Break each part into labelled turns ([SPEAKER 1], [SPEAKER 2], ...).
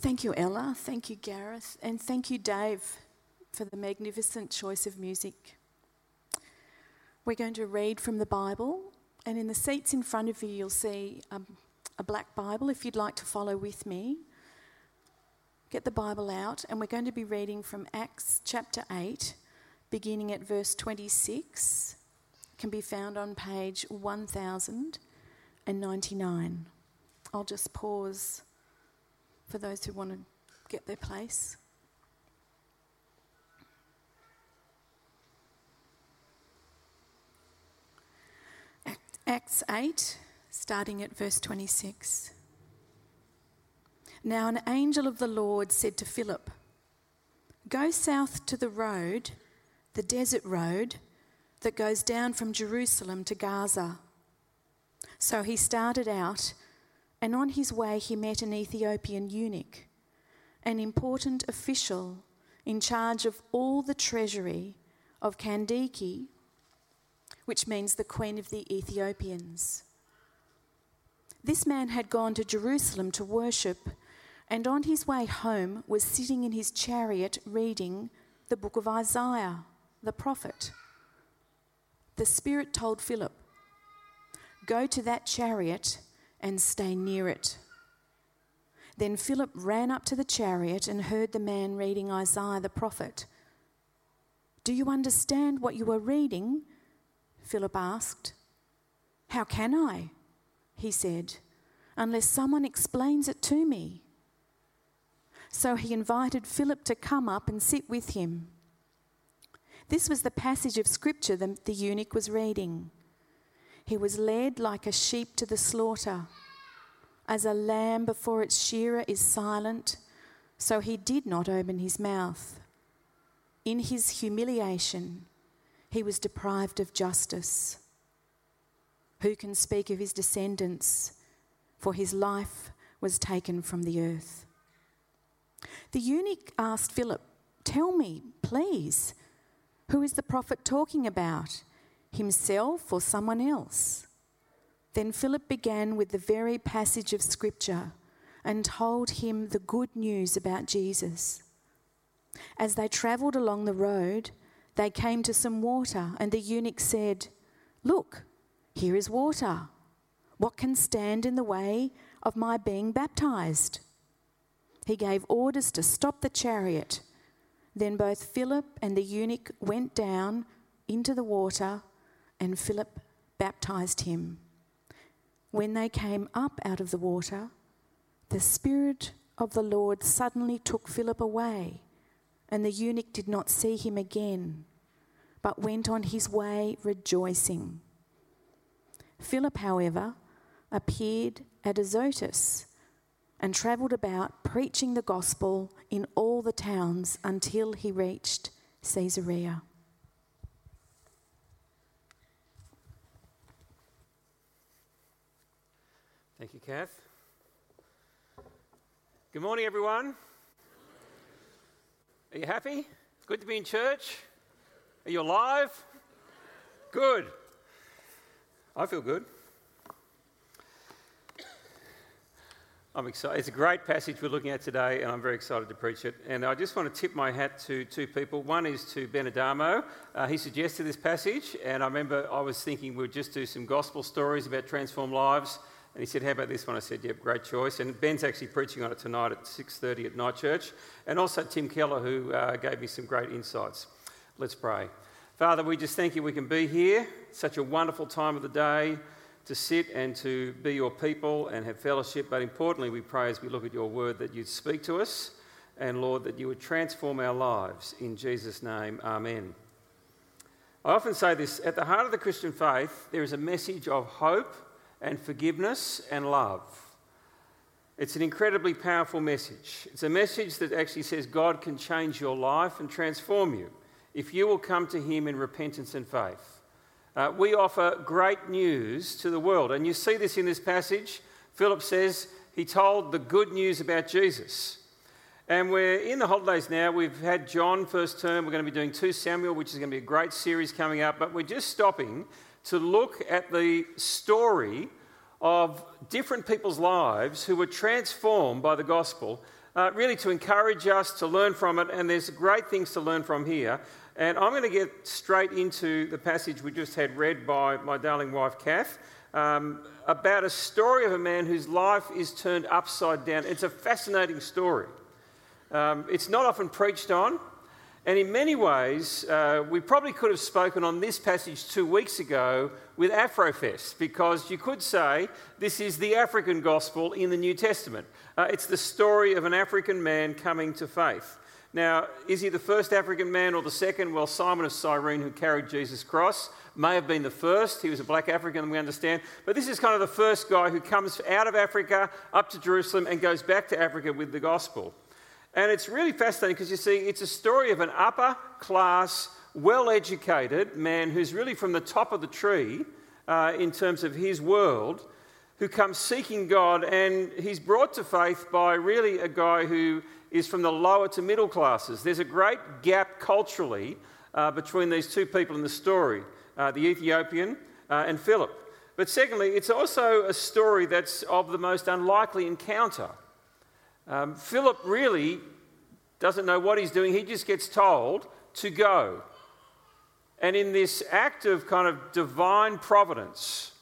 [SPEAKER 1] Thank you, Ella. Thank you, Gareth. And thank you, Dave, for the magnificent choice of music. We're going to read from the Bible, and in the seats in front of you, you'll see um, a black Bible if you'd like to follow with me. Get the Bible out, and we're going to be reading from Acts chapter 8, beginning at verse 26. It can be found on page 1099. I'll just pause for those who want to get their place. Acts 8, starting at verse 26. Now, an angel of the Lord said to Philip, Go south to the road, the desert road, that goes down from Jerusalem to Gaza. So he started out and on his way, he met an Ethiopian eunuch, an important official in charge of all the treasury of Candace, which means the Queen of the Ethiopians. This man had gone to Jerusalem to worship, and on his way home was sitting in his chariot reading the book of Isaiah, the prophet. The Spirit told Philip, Go to that chariot and stay near it. Then Philip ran up to the chariot and heard the man reading Isaiah the prophet. Do you understand what you are reading? Philip asked. How can I? He said, unless someone explains it to me. So he invited Philip to come up and sit with him. This was the passage of scripture that the eunuch was reading. He was led like a sheep to the slaughter. As a lamb before its shearer is silent, so he did not open his mouth. In his humiliation, he was deprived of justice. Who can speak of his descendants? For his life was taken from the earth. The eunuch asked Philip, Tell me, please, who is the prophet talking about? Himself or someone else? Then Philip began with the very passage of Scripture and told him the good news about Jesus. As they travelled along the road, they came to some water, and the eunuch said, Look, here is water. What can stand in the way of my being baptized? He gave orders to stop the chariot. Then both Philip and the eunuch went down into the water and Philip baptized him. When they came up out of the water, the Spirit of the Lord suddenly took Philip away, and the eunuch did not see him again, but went on his way rejoicing. Philip, however, appeared at Azotus and travelled about preaching the gospel in all the towns until he reached Caesarea.
[SPEAKER 2] Thank you, Kath. Good morning, everyone. Are you happy? Good to be in church. Are you alive? Good. I feel good. I'm excited. It's a great passage we're looking at today, and I'm very excited to preach it. And I just want to tip my hat to two people. One is to Ben Adamo. Uh, he suggested this passage, and I remember I was thinking we'd just do some gospel stories about transformed lives. And he said, How about this one? I said, Yep, great choice. And Ben's actually preaching on it tonight at 6.30 at Night Church. And also Tim Keller, who uh, gave me some great insights. Let's pray. Father, we just thank you we can be here. Such a wonderful time of the day to sit and to be your people and have fellowship. But importantly, we pray as we look at your word that you'd speak to us. And Lord, that you would transform our lives. In Jesus' name, amen. I often say this at the heart of the Christian faith, there is a message of hope and forgiveness and love. It's an incredibly powerful message. It's a message that actually says God can change your life and transform you if you will come to Him in repentance and faith. Uh, we offer great news to the world, and you see this in this passage. Philip says he told the good news about Jesus. And we're in the holidays now. We've had John first term. We're going to be doing 2 Samuel, which is going to be a great series coming up. But we're just stopping to look at the story of different people's lives who were transformed by the gospel uh, really to encourage us to learn from it, and there's great things to learn from here. And I'm going to get straight into the passage we just had read by my darling wife, Kath, um, about a story of a man whose life is turned upside down. It's a fascinating story. Um, it's not often preached on, and in many ways, uh, we probably could have spoken on this passage two weeks ago with Afrofest, because you could say this is the African gospel in the New Testament. Uh, it's the story of an African man coming to faith. Now, is he the first African man or the second? Well, Simon of Cyrene, who carried Jesus' cross, may have been the first. He was a black African, we understand. But this is kind of the first guy who comes out of Africa up to Jerusalem and goes back to Africa with the gospel. And it's really fascinating because you see, it's a story of an upper class, well educated man who's really from the top of the tree uh, in terms of his world, who comes seeking God, and he's brought to faith by really a guy who is from the lower to middle classes. There's a great gap culturally uh, between these two people in the story uh, the Ethiopian uh, and Philip. But secondly, it's also a story that's of the most unlikely encounter. Um, Philip really doesn't know what he's doing, he just gets told to go. And in this act of kind of divine providence,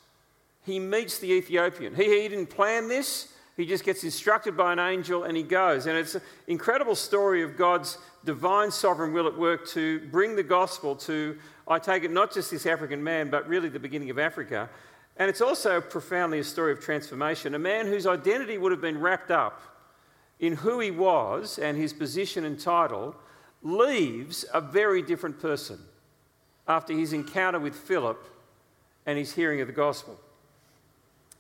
[SPEAKER 2] he meets the Ethiopian. He, he didn't plan this, he just gets instructed by an angel and he goes. And it's an incredible story of God's divine sovereign will at work to bring the gospel to, I take it, not just this African man, but really the beginning of Africa. And it's also profoundly a story of transformation. A man whose identity would have been wrapped up in who he was and his position and title leaves a very different person after his encounter with Philip and his hearing of the gospel.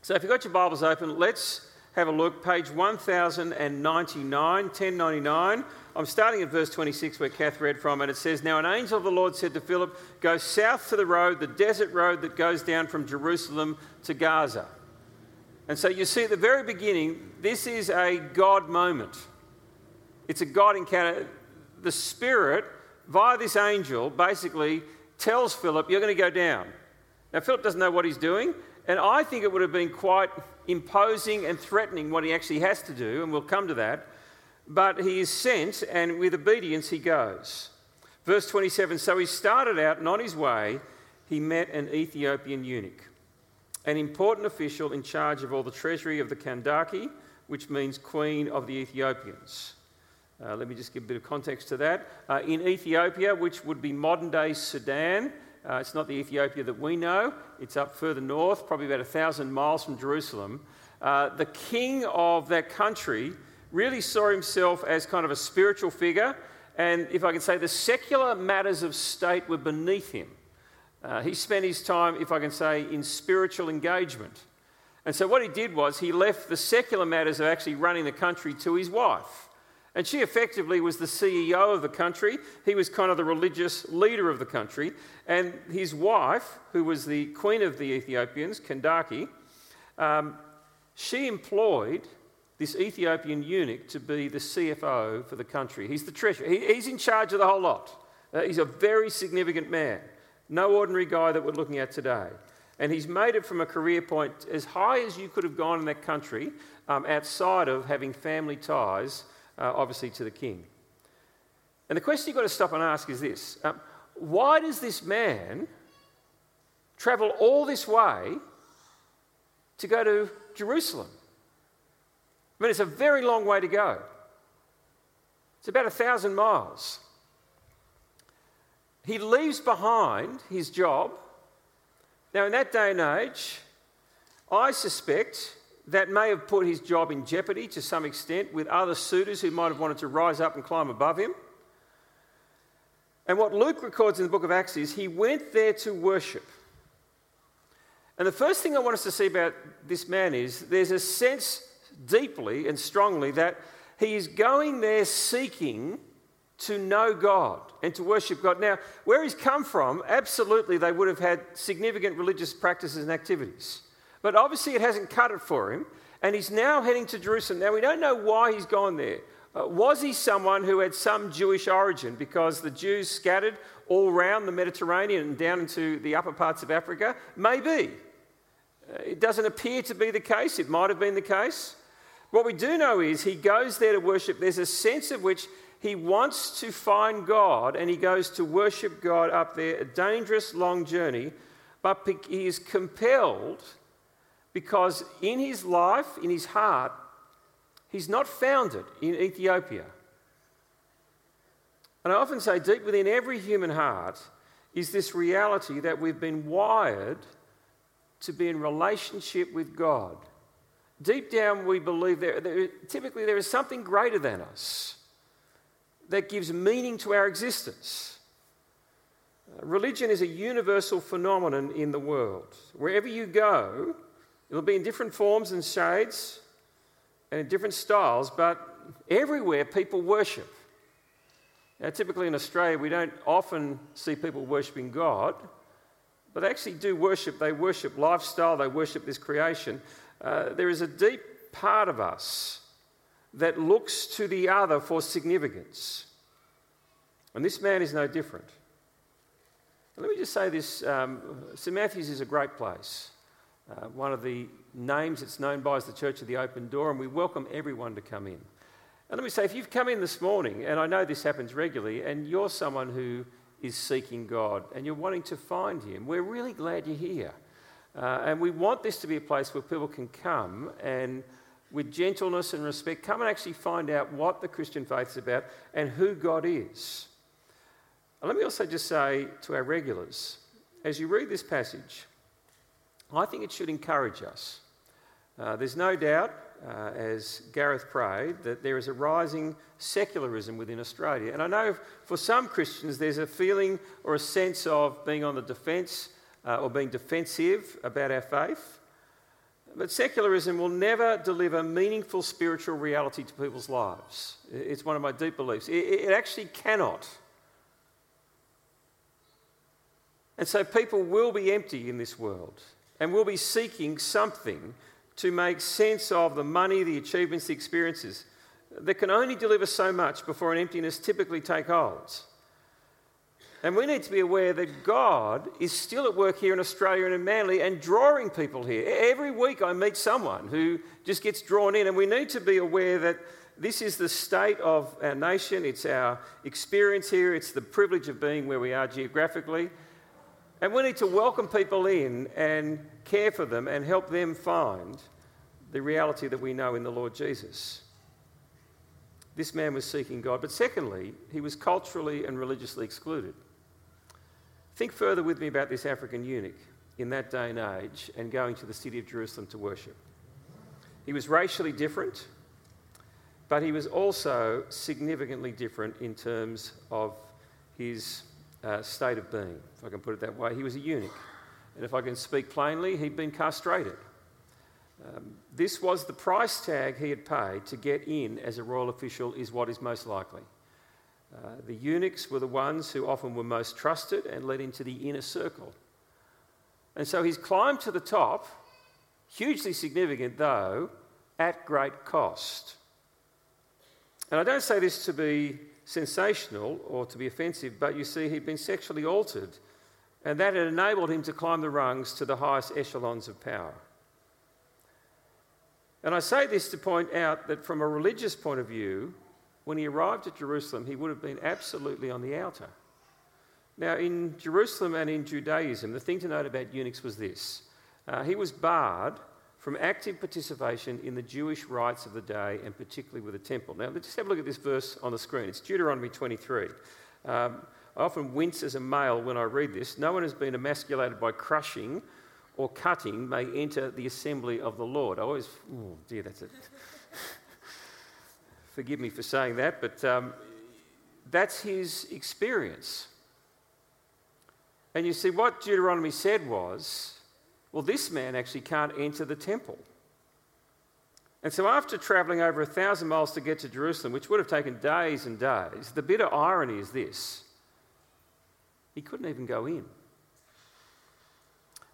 [SPEAKER 2] So, if you've got your Bibles open, let's have a look. Page 1099, 1099. I'm starting at verse 26 where Kath read from, and it says, Now an angel of the Lord said to Philip, Go south to the road, the desert road that goes down from Jerusalem to Gaza. And so you see at the very beginning, this is a God moment. It's a God encounter. The Spirit, via this angel, basically tells Philip, You're going to go down. Now, Philip doesn't know what he's doing, and I think it would have been quite imposing and threatening what he actually has to do, and we'll come to that. But he is sent, and with obedience, he goes. Verse 27 So he started out, and on his way, he met an Ethiopian eunuch an important official in charge of all the treasury of the Kandake, which means Queen of the Ethiopians. Uh, let me just give a bit of context to that. Uh, in Ethiopia, which would be modern day Sudan, uh, it's not the Ethiopia that we know, it's up further north, probably about a thousand miles from Jerusalem. Uh, the king of that country really saw himself as kind of a spiritual figure, and if I can say, the secular matters of state were beneath him. Uh, he spent his time, if I can say, in spiritual engagement. And so what he did was he left the secular matters of actually running the country to his wife. And she effectively was the CEO of the country. He was kind of the religious leader of the country. And his wife, who was the queen of the Ethiopians, Kandake, um, she employed this Ethiopian eunuch to be the CFO for the country. He's the treasurer, he, he's in charge of the whole lot. Uh, he's a very significant man. No ordinary guy that we're looking at today. And he's made it from a career point as high as you could have gone in that country, um, outside of having family ties, uh, obviously, to the king. And the question you've got to stop and ask is this um, Why does this man travel all this way to go to Jerusalem? I mean, it's a very long way to go. It's about a thousand miles. He leaves behind his job. Now, in that day and age, I suspect that may have put his job in jeopardy to some extent with other suitors who might have wanted to rise up and climb above him. And what Luke records in the book of Acts is he went there to worship. And the first thing I want us to see about this man is there's a sense deeply and strongly that he is going there seeking to know God and to worship God. Now, where he's come from, absolutely they would have had significant religious practices and activities. But obviously it hasn't cut it for him, and he's now heading to Jerusalem. Now, we don't know why he's gone there. Uh, was he someone who had some Jewish origin because the Jews scattered all around the Mediterranean and down into the upper parts of Africa? Maybe. Uh, it doesn't appear to be the case. It might have been the case. What we do know is he goes there to worship. There's a sense of which he wants to find God and he goes to worship God up there, a dangerous long journey, but he is compelled because in his life, in his heart, he's not found it in Ethiopia. And I often say, deep within every human heart is this reality that we've been wired to be in relationship with God. Deep down, we believe that there, typically there is something greater than us that gives meaning to our existence. Religion is a universal phenomenon in the world. Wherever you go, it'll be in different forms and shades and in different styles, but everywhere people worship. Now, typically in Australia, we don't often see people worshipping God, but they actually do worship. They worship lifestyle, they worship this creation. Uh, there is a deep part of us that looks to the other for significance. And this man is no different. let me just say this um, St. Matthew's is a great place. Uh, one of the names it's known by is the Church of the Open Door, and we welcome everyone to come in. And let me say, if you've come in this morning, and I know this happens regularly, and you're someone who is seeking God and you're wanting to find Him, we're really glad you're here. Uh, and we want this to be a place where people can come and, with gentleness and respect, come and actually find out what the Christian faith is about and who God is. And let me also just say to our regulars, as you read this passage, I think it should encourage us. Uh, there's no doubt, uh, as Gareth prayed, that there is a rising secularism within Australia. And I know for some Christians there's a feeling or a sense of being on the defence uh, or being defensive about our faith. But secularism will never deliver meaningful spiritual reality to people's lives. It's one of my deep beliefs. It, it actually cannot. And so people will be empty in this world and will be seeking something to make sense of the money, the achievements, the experiences that can only deliver so much before an emptiness typically take hold. And we need to be aware that God is still at work here in Australia and in Manly and drawing people here. Every week I meet someone who just gets drawn in, and we need to be aware that this is the state of our nation, it's our experience here, it's the privilege of being where we are geographically. And we need to welcome people in and care for them and help them find the reality that we know in the Lord Jesus. This man was seeking God, but secondly, he was culturally and religiously excluded. Think further with me about this African eunuch in that day and age and going to the city of Jerusalem to worship. He was racially different, but he was also significantly different in terms of his uh, state of being, if I can put it that way. He was a eunuch. And if I can speak plainly, he'd been castrated. Um, this was the price tag he had paid to get in as a royal official, is what is most likely. Uh, the eunuchs were the ones who often were most trusted and led into the inner circle. And so he's climbed to the top, hugely significant though, at great cost. And I don't say this to be sensational or to be offensive, but you see, he'd been sexually altered, and that had enabled him to climb the rungs to the highest echelons of power. And I say this to point out that from a religious point of view, when he arrived at Jerusalem, he would have been absolutely on the outer. Now, in Jerusalem and in Judaism, the thing to note about eunuchs was this uh, he was barred from active participation in the Jewish rites of the day, and particularly with the temple. Now, let's just have a look at this verse on the screen. It's Deuteronomy 23. Um, I often wince as a male when I read this. No one has been emasculated by crushing or cutting may enter the assembly of the Lord. I always, oh dear, that's it. Forgive me for saying that, but um, that's his experience. And you see, what Deuteronomy said was, well, this man actually can't enter the temple. And so, after travelling over a thousand miles to get to Jerusalem, which would have taken days and days, the bitter irony is this he couldn't even go in.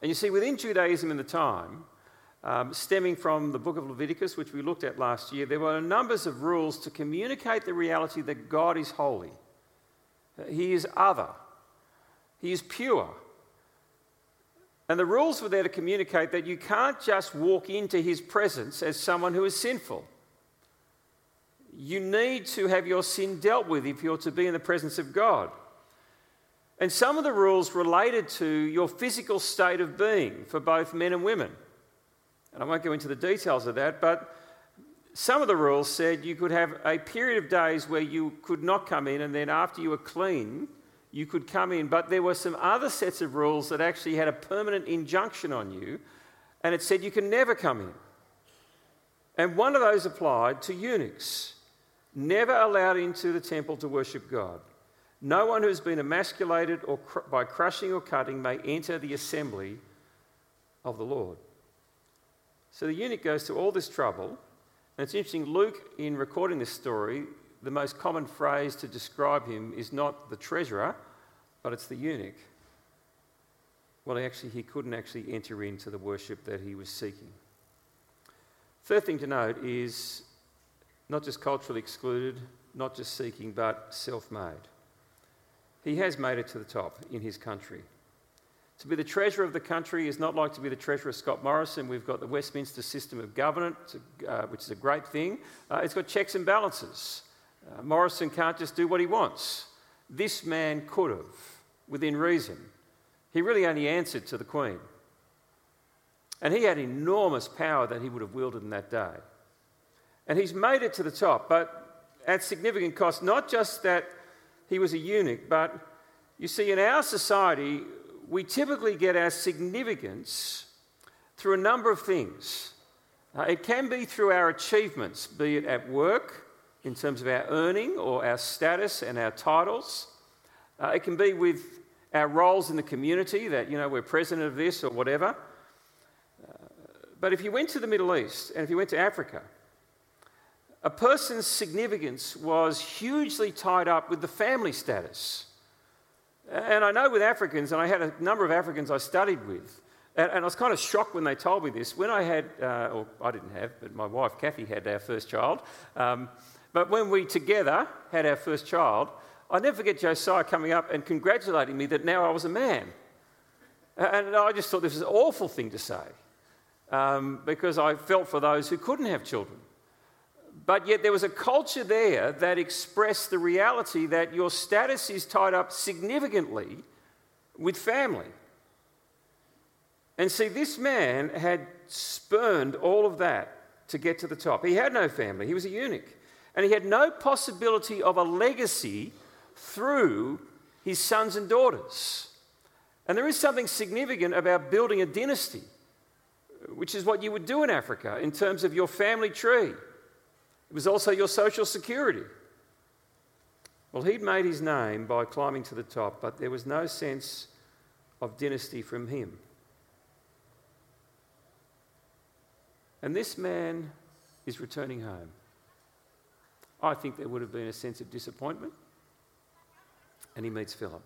[SPEAKER 2] And you see, within Judaism in the time, um, stemming from the book of Leviticus, which we looked at last year, there were numbers of rules to communicate the reality that God is holy. He is other. He is pure. And the rules were there to communicate that you can't just walk into his presence as someone who is sinful. you need to have your sin dealt with if you're to be in the presence of God. And some of the rules related to your physical state of being for both men and women. And I won't go into the details of that, but some of the rules said you could have a period of days where you could not come in, and then after you were clean, you could come in. But there were some other sets of rules that actually had a permanent injunction on you, and it said you can never come in. And one of those applied to eunuchs, never allowed into the temple to worship God. No one who has been emasculated or cr- by crushing or cutting may enter the assembly of the Lord. So the eunuch goes to all this trouble. And it's interesting, Luke, in recording this story, the most common phrase to describe him is not the treasurer, but it's the eunuch. Well, actually, he couldn't actually enter into the worship that he was seeking. Third thing to note is not just culturally excluded, not just seeking, but self made. He has made it to the top in his country. To be the treasurer of the country is not like to be the treasurer of Scott Morrison. We've got the Westminster system of governance, uh, which is a great thing. Uh, it's got checks and balances. Uh, Morrison can't just do what he wants. This man could have, within reason. He really only answered to the Queen. And he had enormous power that he would have wielded in that day. And he's made it to the top, but at significant cost, not just that he was a eunuch, but you see, in our society, we typically get our significance through a number of things. Uh, it can be through our achievements, be it at work, in terms of our earning or our status and our titles. Uh, it can be with our roles in the community, that, you know, we're president of this or whatever. Uh, but if you went to the Middle East and if you went to Africa, a person's significance was hugely tied up with the family status. And I know with Africans, and I had a number of Africans I studied with, and, and I was kind of shocked when they told me this. When I had, uh, or I didn't have, but my wife Kathy had our first child. Um, but when we together had our first child, I never forget Josiah coming up and congratulating me that now I was a man. And I just thought this was an awful thing to say um, because I felt for those who couldn't have children. But yet there was a culture there that expressed the reality that your status is tied up significantly with family. And see, this man had spurned all of that to get to the top. He had no family, he was a eunuch. And he had no possibility of a legacy through his sons and daughters. And there is something significant about building a dynasty, which is what you would do in Africa in terms of your family tree. It was also your social security. Well, he'd made his name by climbing to the top, but there was no sense of dynasty from him. And this man is returning home. I think there would have been a sense of disappointment. And he meets Philip.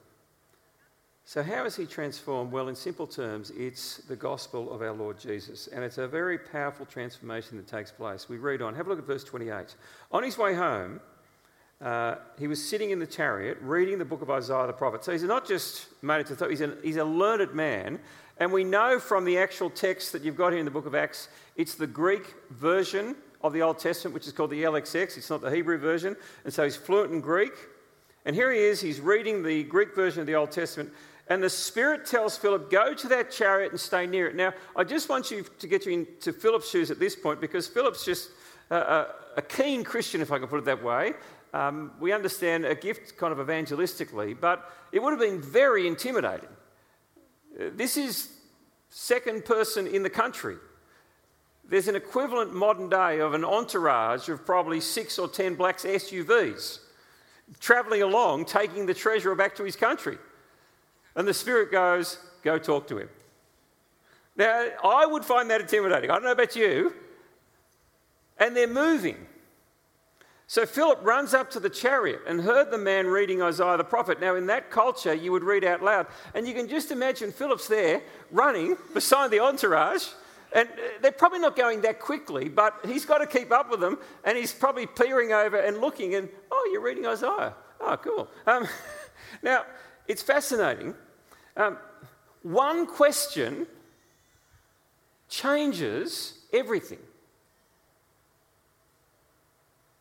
[SPEAKER 2] So, how is he transformed? Well, in simple terms, it's the gospel of our Lord Jesus. And it's a very powerful transformation that takes place. We read on. Have a look at verse 28. On his way home, uh, he was sitting in the chariot reading the book of Isaiah the prophet. So he's not just made it to thought, he's, he's a learned man. And we know from the actual text that you've got here in the book of Acts, it's the Greek version of the Old Testament, which is called the LXX. It's not the Hebrew version. And so he's fluent in Greek. And here he is, he's reading the Greek version of the Old Testament. And the Spirit tells Philip, Go to that chariot and stay near it. Now, I just want you to get you into Philip's shoes at this point because Philip's just a, a, keen Christian, if I can put it that way. Um, we understand a gift kind of evangelistically, but it would have been very intimidating. Uh, this is second person in the country. There's an equivalent modern day of an entourage of probably six or ten blacks SUVs traveling along, taking the treasurer back to his country. And the Spirit goes, Go talk to him. Now, I would find that intimidating. I don't know about you. And they're moving. So Philip runs up to the chariot and heard the man reading Isaiah the prophet. Now, in that culture, you would read out loud. And you can just imagine Philip's there running beside the entourage. And they're probably not going that quickly, but he's got to keep up with them. And he's probably peering over and looking, and, oh, you're reading Isaiah. Oh, cool. Um, now, it's fascinating um, one question changes everything.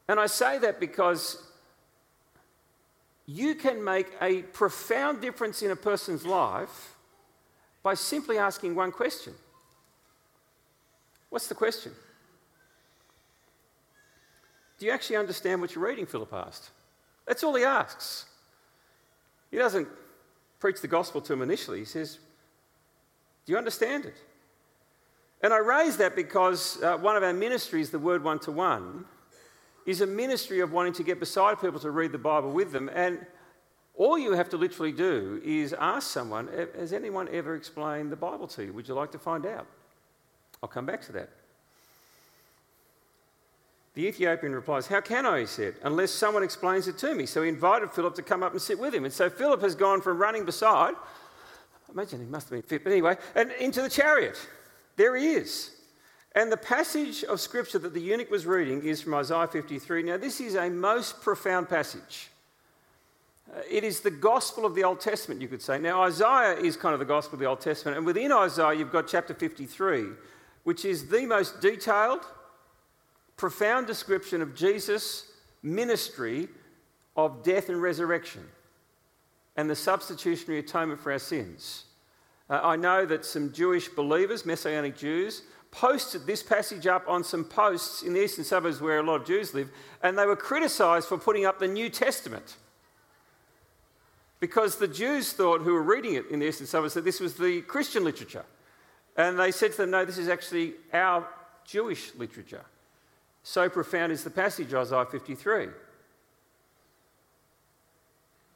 [SPEAKER 2] And I say that because you can make a profound difference in a person's life by simply asking one question. What's the question? Do you actually understand what you're reading? Philip asked. That's all he asks. He doesn't preach the gospel to him initially. He says, Do you understand it? And I raise that because uh, one of our ministries, the Word One to One, is a ministry of wanting to get beside people to read the Bible with them. And all you have to literally do is ask someone, Has anyone ever explained the Bible to you? Would you like to find out? I'll come back to that. The Ethiopian replies, How can I? He said, unless someone explains it to me. So he invited Philip to come up and sit with him. And so Philip has gone from running beside, imagine he must have been fit, but anyway, and into the chariot. There he is. And the passage of scripture that the eunuch was reading is from Isaiah 53. Now, this is a most profound passage. Uh, it is the gospel of the Old Testament, you could say. Now, Isaiah is kind of the gospel of the Old Testament. And within Isaiah, you've got chapter 53, which is the most detailed, profound description of Jesus' ministry of death and resurrection and the substitutionary atonement for our sins. Uh, I know that some Jewish believers, Messianic Jews, posted this passage up on some posts in the eastern suburbs where a lot of Jews live, and they were criticised for putting up the New Testament. Because the Jews thought, who were reading it in the eastern suburbs, that this was the Christian literature. And they said to them, no, this is actually our Jewish literature. So profound is the passage, Isaiah 53.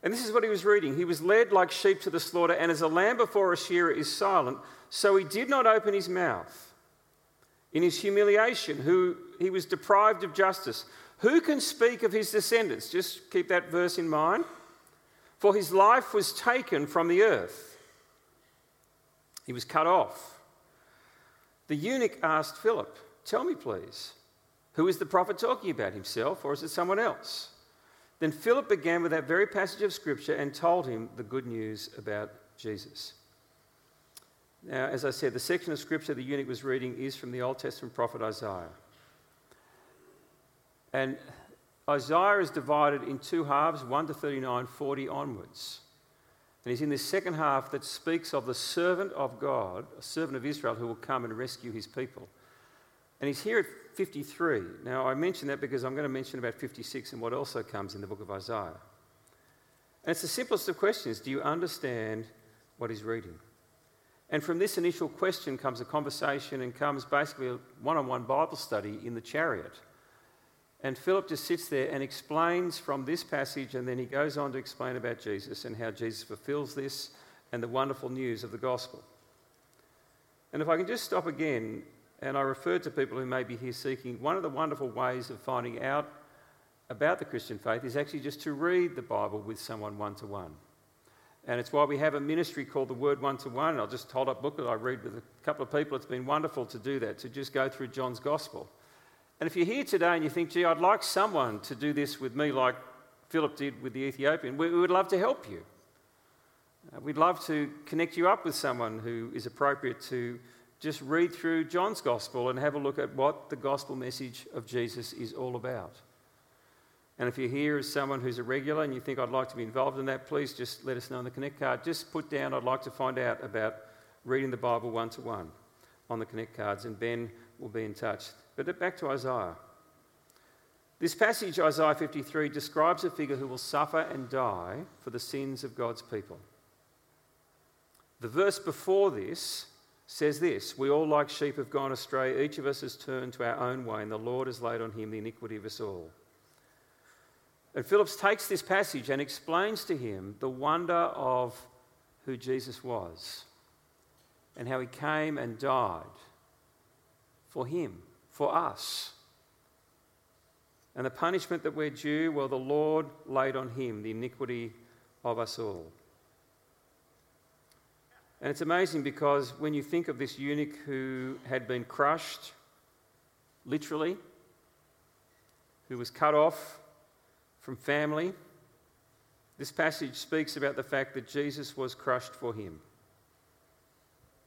[SPEAKER 2] And this is what he was reading. He was led like sheep to the slaughter, and as a lamb before a shearer is silent, so he did not open his mouth. In his humiliation, who he was deprived of justice. Who can speak of his descendants? Just keep that verse in mind. For his life was taken from the earth. He was cut off. The eunuch asked Philip, Tell me, please. Who is the prophet talking about, himself or is it someone else? Then Philip began with that very passage of Scripture and told him the good news about Jesus. Now, as I said, the section of Scripture the eunuch was reading is from the Old Testament prophet Isaiah. And Isaiah is divided in two halves 1 to 39, 40 onwards. And he's in this second half that speaks of the servant of God, a servant of Israel who will come and rescue his people. And he's here at 53. Now, I mention that because I'm going to mention about 56 and what also comes in the book of Isaiah. And it's the simplest of questions do you understand what he's reading? And from this initial question comes a conversation and comes basically a one on one Bible study in the chariot. And Philip just sits there and explains from this passage, and then he goes on to explain about Jesus and how Jesus fulfills this and the wonderful news of the gospel. And if I can just stop again and I refer to people who may be here seeking, one of the wonderful ways of finding out about the Christian faith is actually just to read the Bible with someone one to one. And it's why we have a ministry called the Word One to One. And I'll just hold up a booklet I read with a couple of people. It's been wonderful to do that, to just go through John's Gospel. And if you're here today and you think, gee, I'd like someone to do this with me like Philip did with the Ethiopian, we, would love to help you. Uh, we'd love to connect you up with someone who is appropriate to just read through John's gospel and have a look at what the gospel message of Jesus is all about. And if you're here as someone who's a regular and you think I'd like to be involved in that, please just let us know on the Connect card. Just put down, I'd like to find out about reading the Bible one to one on the Connect cards, and Ben will be in touch. But back to Isaiah. This passage, Isaiah 53, describes a figure who will suffer and die for the sins of God's people. The verse before this says this We all, like sheep, have gone astray. Each of us has turned to our own way, and the Lord has laid on him the iniquity of us all. And Phillips takes this passage and explains to him the wonder of who Jesus was and how he came and died for him, for us. And the punishment that we're due, well, the Lord laid on him the iniquity of us all. And it's amazing because when you think of this eunuch who had been crushed, literally, who was cut off from family, this passage speaks about the fact that Jesus was crushed for him.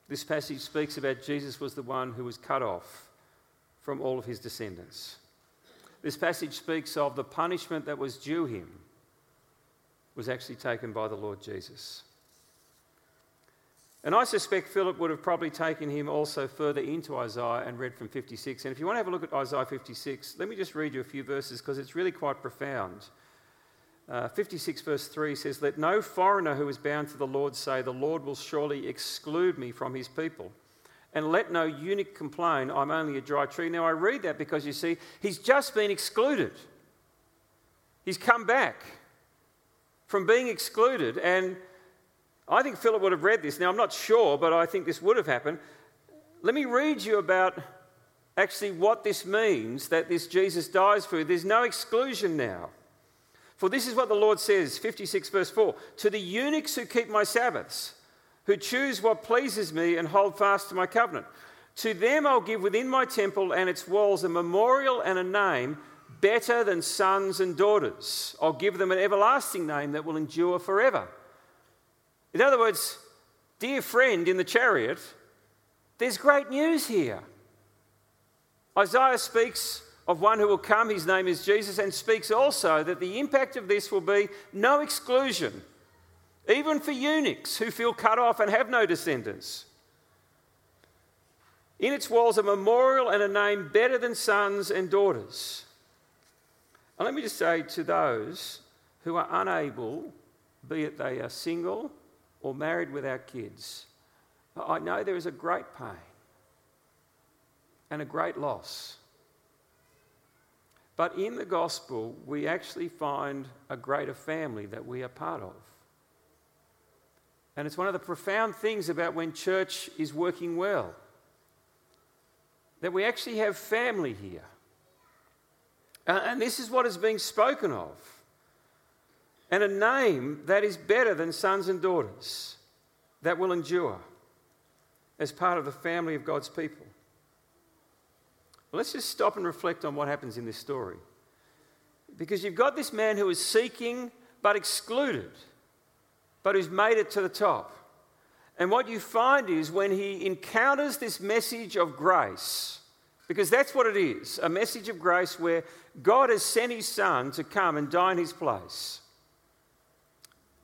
[SPEAKER 2] This passage speaks about Jesus was the one who was cut off from all of his descendants. this passage speaks of the punishment that was due him was actually taken by the Lord Jesus. And I suspect Philip would have probably taken him also further into Isaiah and read from 56. And if you want to have a look at Isaiah 56, let me just read you a few verses because it's really quite profound. Uh, 56 verse 3 says, Let no foreigner who is bound to the Lord say, The Lord will surely exclude me from his people. And let no eunuch complain, I'm only a dry tree. Now I read that because you see, he's just been excluded. He's come back from being excluded. And I think Philip would have read this. Now I'm not sure, but I think this would have happened. Let me read you about actually what this means that this Jesus dies for. There's no exclusion now. For this is what the Lord says, 56 verse 4 To the eunuchs who keep my Sabbaths, who choose what pleases me and hold fast to my covenant, to them I'll give within my temple and its walls a memorial and a name better than sons and daughters. I'll give them an everlasting name that will endure forever. In other words, dear friend in the chariot, there's great news here. Isaiah speaks of one who will come, his name is Jesus, and speaks also that the impact of this will be no exclusion, even for eunuchs who feel cut off and have no descendants. In its walls, a memorial and a name better than sons and daughters. And let me just say to those who are unable, be it they are single or married without kids, I know there is a great pain and a great loss but in the gospel, we actually find a greater family that we are part of. And it's one of the profound things about when church is working well that we actually have family here. And this is what is being spoken of. And a name that is better than sons and daughters that will endure as part of the family of God's people. Well, let's just stop and reflect on what happens in this story. Because you've got this man who is seeking but excluded, but who's made it to the top. And what you find is when he encounters this message of grace, because that's what it is a message of grace where God has sent his son to come and die in his place.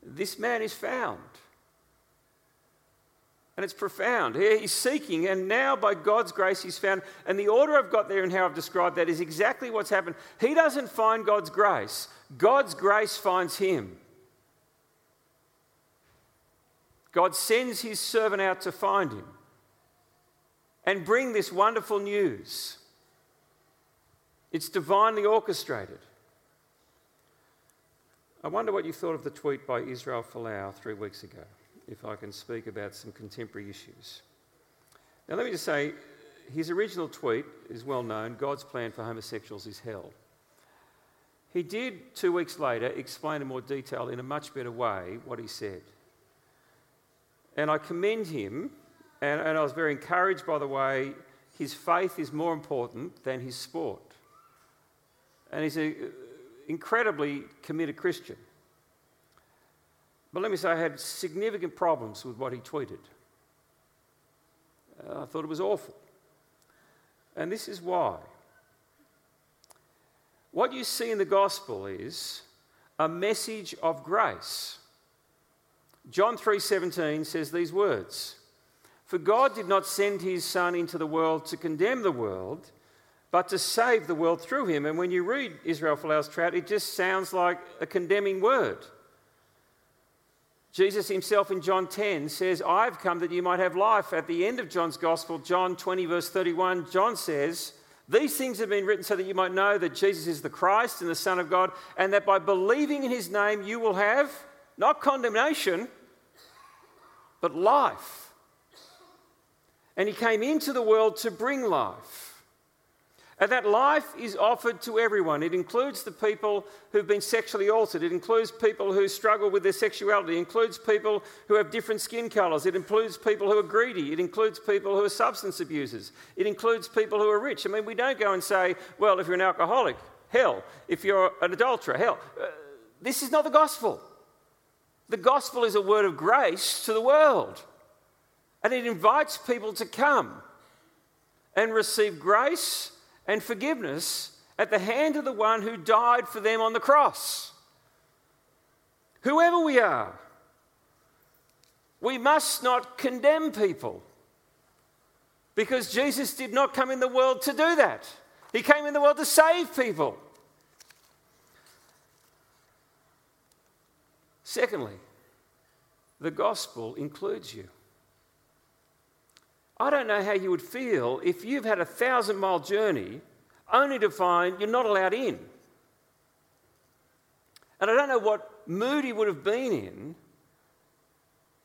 [SPEAKER 2] This man is found. And it's profound. He's seeking, and now by God's grace, he's found. And the order I've got there and how I've described that is exactly what's happened. He doesn't find God's grace, God's grace finds him. God sends his servant out to find him and bring this wonderful news. It's divinely orchestrated. I wonder what you thought of the tweet by Israel Folau three weeks ago if I can speak about some contemporary issues. Now, let me just say, his original tweet is well known God's plan for homosexuals is hell. He did, two weeks later, explain in more detail, in a much better way, what he said. And I commend him, and, and I was very encouraged by the way his faith is more important than his sport. And he's an incredibly committed Christian. But let me say, I had significant problems with what he tweeted. Uh, I thought it was awful. And this is why. What you see in the gospel is a message of grace. John 3:17 says these words: "For God did not send his son into the world to condemn the world, but to save the world through him." And when you read Israel Folau's trout, it just sounds like a condemning word. Jesus himself in John 10 says, I've come that you might have life. At the end of John's Gospel, John 20, verse 31, John says, These things have been written so that you might know that Jesus is the Christ and the Son of God, and that by believing in his name you will have not condemnation, but life. And he came into the world to bring life. And that life is offered to everyone. It includes the people who've been sexually altered. It includes people who struggle with their sexuality. It includes people who have different skin colours. It includes people who are greedy. It includes people who are substance abusers. It includes people who are rich. I mean, we don't go and say, well, if you're an alcoholic, hell. If you're an adulterer, hell. Uh, this is not the gospel. The gospel is a word of grace to the world. And it invites people to come and receive grace and forgiveness at the hand of the one who died for them on the cross. Whoever we are, we must not condemn people because Jesus did not come in the world to do that. He came in the world to save people. Secondly, the gospel includes you. I don't know how you would feel if you've had a thousand mile journey only to find you're not allowed in. And I don't know what mood he would have been in.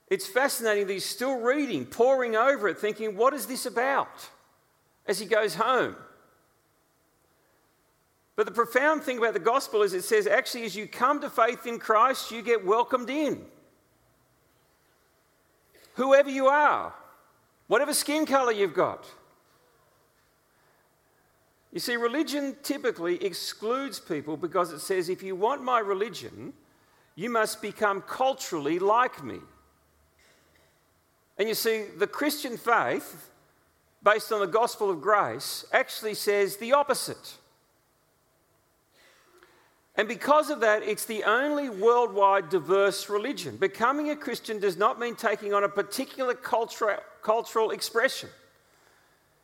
[SPEAKER 2] It's fascinating that he's still reading, poring over it, thinking, what is this about? As he goes home. But the profound thing about the gospel is it says actually, as you come to faith in Christ, you get welcomed in. Whoever you are, whatever skin color you've got. You see, religion typically excludes people because it says if you want my religion, you must become culturally like me. And you see, the Christian faith, based on the gospel of grace, actually says the opposite. And because of that, it's the only worldwide diverse religion. Becoming a Christian does not mean taking on a particular cultural, cultural expression.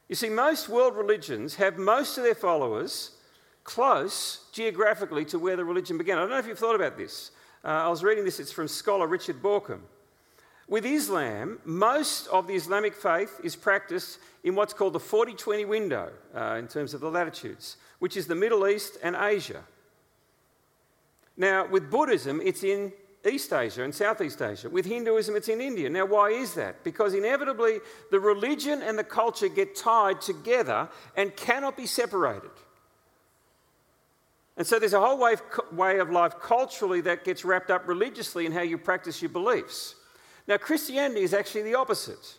[SPEAKER 2] You see, most world religions have most of their followers close geographically to where the religion began. I don't know if you've thought about this. Uh, I was reading this, it's from scholar Richard Bauckham. With Islam, most of the Islamic faith is practiced in what's called the 40 20 window uh, in terms of the latitudes, which is the Middle East and Asia. Now, with Buddhism, it's in East Asia and Southeast Asia. With Hinduism, it's in India. Now, why is that? Because inevitably the religion and the culture get tied together and cannot be separated. And so there's a whole way of, way of life culturally that gets wrapped up religiously in how you practice your beliefs. Now, Christianity is actually the opposite.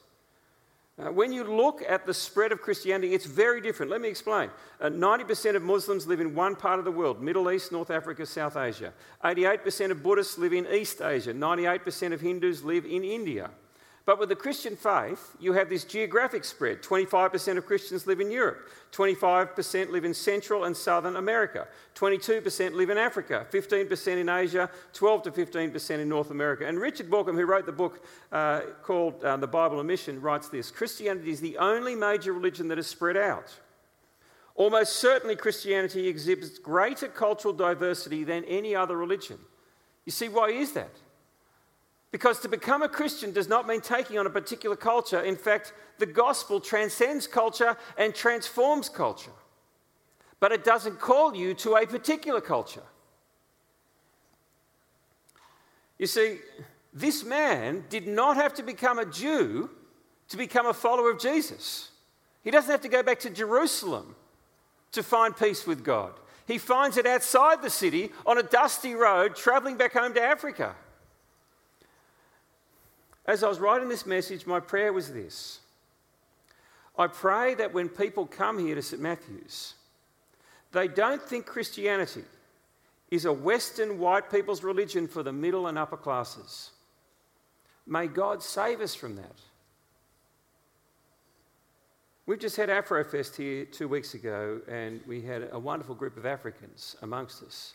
[SPEAKER 2] Uh, when you look at the spread of Christianity, it's very different. Let me explain. Uh, 90% of Muslims live in one part of the world Middle East, North Africa, South Asia. 88% of Buddhists live in East Asia. 98% of Hindus live in India. But with the Christian faith, you have this geographic spread. 25% of Christians live in Europe, 25% live in Central and Southern America, 22% live in Africa, 15% in Asia, 12 to 15% in North America. And Richard Bauckham, who wrote the book uh, called uh, The Bible and Mission, writes this Christianity is the only major religion that is spread out. Almost certainly, Christianity exhibits greater cultural diversity than any other religion. You see, why is that? Because to become a Christian does not mean taking on a particular culture. In fact, the gospel transcends culture and transforms culture. But it doesn't call you to a particular culture. You see, this man did not have to become a Jew to become a follower of Jesus. He doesn't have to go back to Jerusalem to find peace with God. He finds it outside the city on a dusty road traveling back home to Africa. As I was writing this message, my prayer was this I pray that when people come here to St. Matthew's, they don't think Christianity is a Western white people's religion for the middle and upper classes. May God save us from that. We've just had Afrofest here two weeks ago, and we had a wonderful group of Africans amongst us.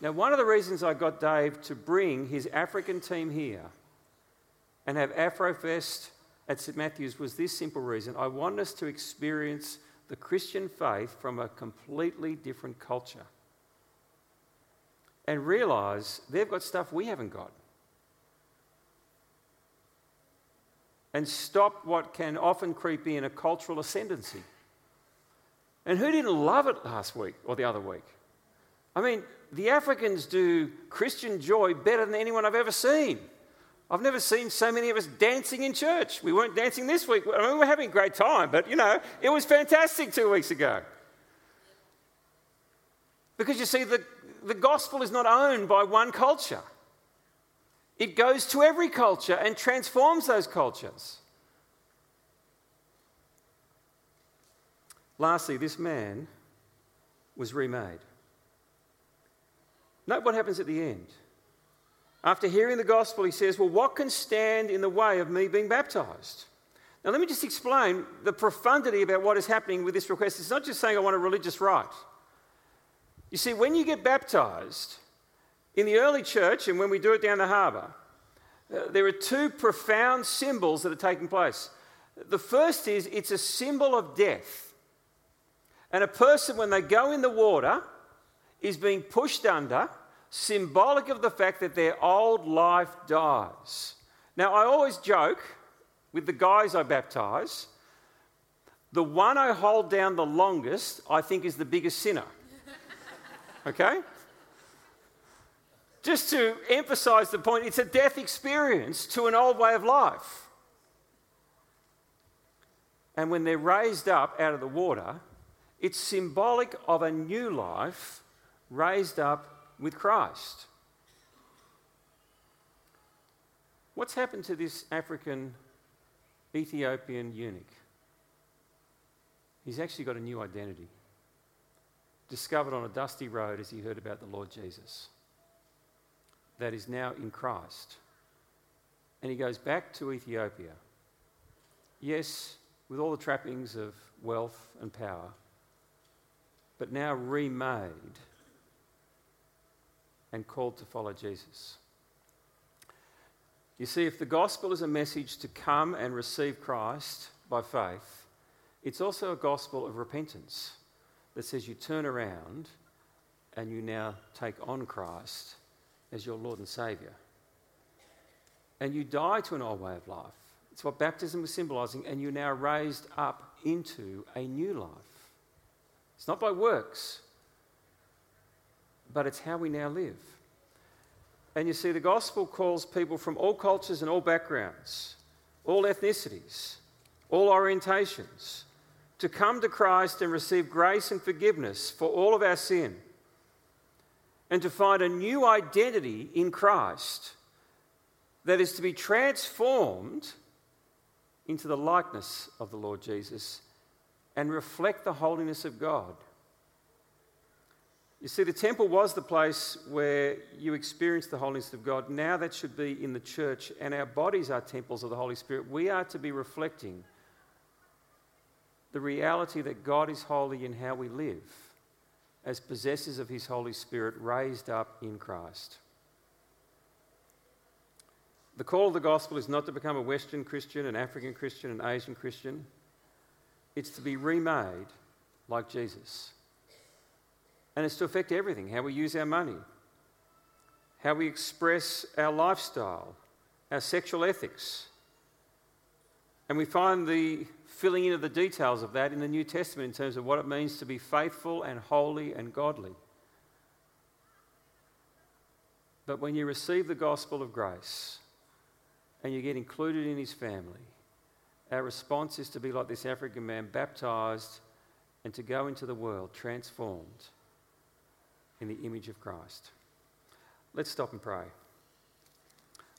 [SPEAKER 2] Now, one of the reasons I got Dave to bring his African team here and have Afrofest at St. Matthew's was this simple reason I want us to experience the Christian faith from a completely different culture and realize they've got stuff we haven't got. And stop what can often creep in a cultural ascendancy. And who didn't love it last week or the other week? I mean, the Africans do Christian joy better than anyone I've ever seen. I've never seen so many of us dancing in church. We weren't dancing this week. I mean, we are having a great time, but you know, it was fantastic two weeks ago. Because you see, the, the gospel is not owned by one culture, it goes to every culture and transforms those cultures. Lastly, this man was remade. Note what happens at the end. After hearing the gospel, he says, Well, what can stand in the way of me being baptized? Now, let me just explain the profundity about what is happening with this request. It's not just saying I want a religious rite. You see, when you get baptized, in the early church and when we do it down the harbour, uh, there are two profound symbols that are taking place. The first is it's a symbol of death. And a person, when they go in the water, is being pushed under, symbolic of the fact that their old life dies. Now, I always joke with the guys I baptize the one I hold down the longest, I think, is the biggest sinner. Okay? Just to emphasize the point, it's a death experience to an old way of life. And when they're raised up out of the water, it's symbolic of a new life raised up with Christ. What's happened to this African Ethiopian eunuch? He's actually got a new identity, discovered on a dusty road as he heard about the Lord Jesus, that is now in Christ. And he goes back to Ethiopia. Yes, with all the trappings of wealth and power, but now remade and called to follow Jesus. You see, if the gospel is a message to come and receive Christ by faith, it's also a gospel of repentance that says you turn around and you now take on Christ as your Lord and Saviour. And you die to an old way of life. It's what baptism was symbolising, and you're now raised up into a new life. It's not by works, but it's how we now live. And you see, the gospel calls people from all cultures and all backgrounds, all ethnicities, all orientations, to come to Christ and receive grace and forgiveness for all of our sin, and to find a new identity in Christ that is to be transformed into the likeness of the Lord Jesus and reflect the holiness of God. You see, the temple was the place where you experienced the holiness of God. Now that should be in the church, and our bodies are temples of the Holy Spirit. We are to be reflecting the reality that God is holy in how we live as possessors of His Holy Spirit raised up in Christ. The call of the gospel is not to become a Western Christian, an African Christian, an Asian Christian. It's to be remade like Jesus. And it's to affect everything how we use our money, how we express our lifestyle, our sexual ethics. And we find the filling in of the details of that in the New Testament in terms of what it means to be faithful and holy and godly. But when you receive the gospel of grace and you get included in his family, our response is to be like this African man, baptized and to go into the world transformed in the image of Christ. Let's stop and pray.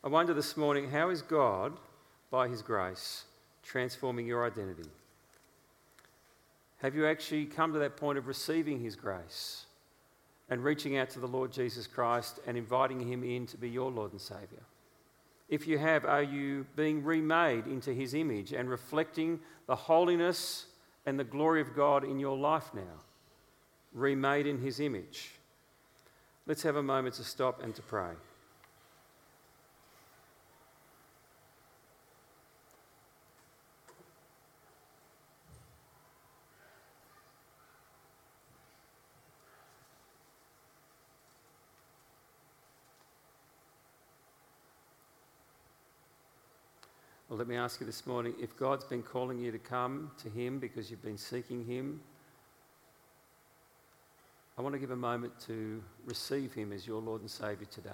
[SPEAKER 2] I wonder this morning how is God, by His grace, transforming your identity? Have you actually come to that point of receiving His grace and reaching out to the Lord Jesus Christ and inviting Him in to be your Lord and Saviour? If you have, are you being remade into His image and reflecting the holiness and the glory of God in your life now? Remade in His image. Let's have a moment to stop and to pray. Well, let me ask you this morning if God's been calling you to come to Him because you've been seeking Him I want to give a moment to receive Him as your Lord and Saviour today.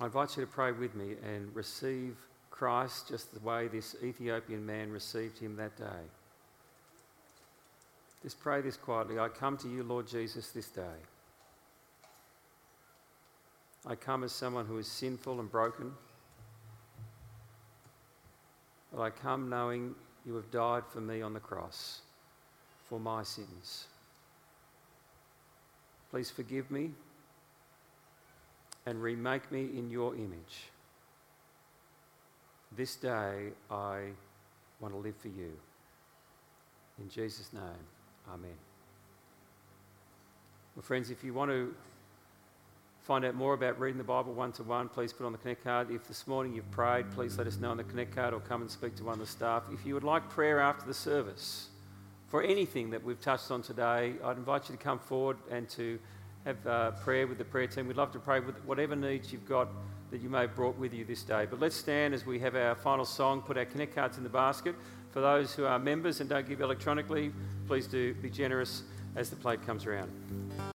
[SPEAKER 2] I invite you to pray with me and receive Christ just the way this Ethiopian man received Him that day. Just pray this quietly. I come to you, Lord Jesus, this day. I come as someone who is sinful and broken. But I come knowing you have died for me on the cross, for my sins. Please forgive me and remake me in your image. This day I want to live for you. In Jesus' name, Amen. Well, friends, if you want to find out more about reading the Bible one to one, please put on the Connect card. If this morning you've prayed, please let us know on the Connect card or come and speak to one of the staff. If you would like prayer after the service for anything that we've touched on today, I'd invite you to come forward and to have uh, prayer with the prayer team. We'd love to pray with whatever needs you've got that you may have brought with you this day. But let's stand as we have our final song, put our Connect cards in the basket. For those who are members and don't give electronically, please do be generous as the plate comes around.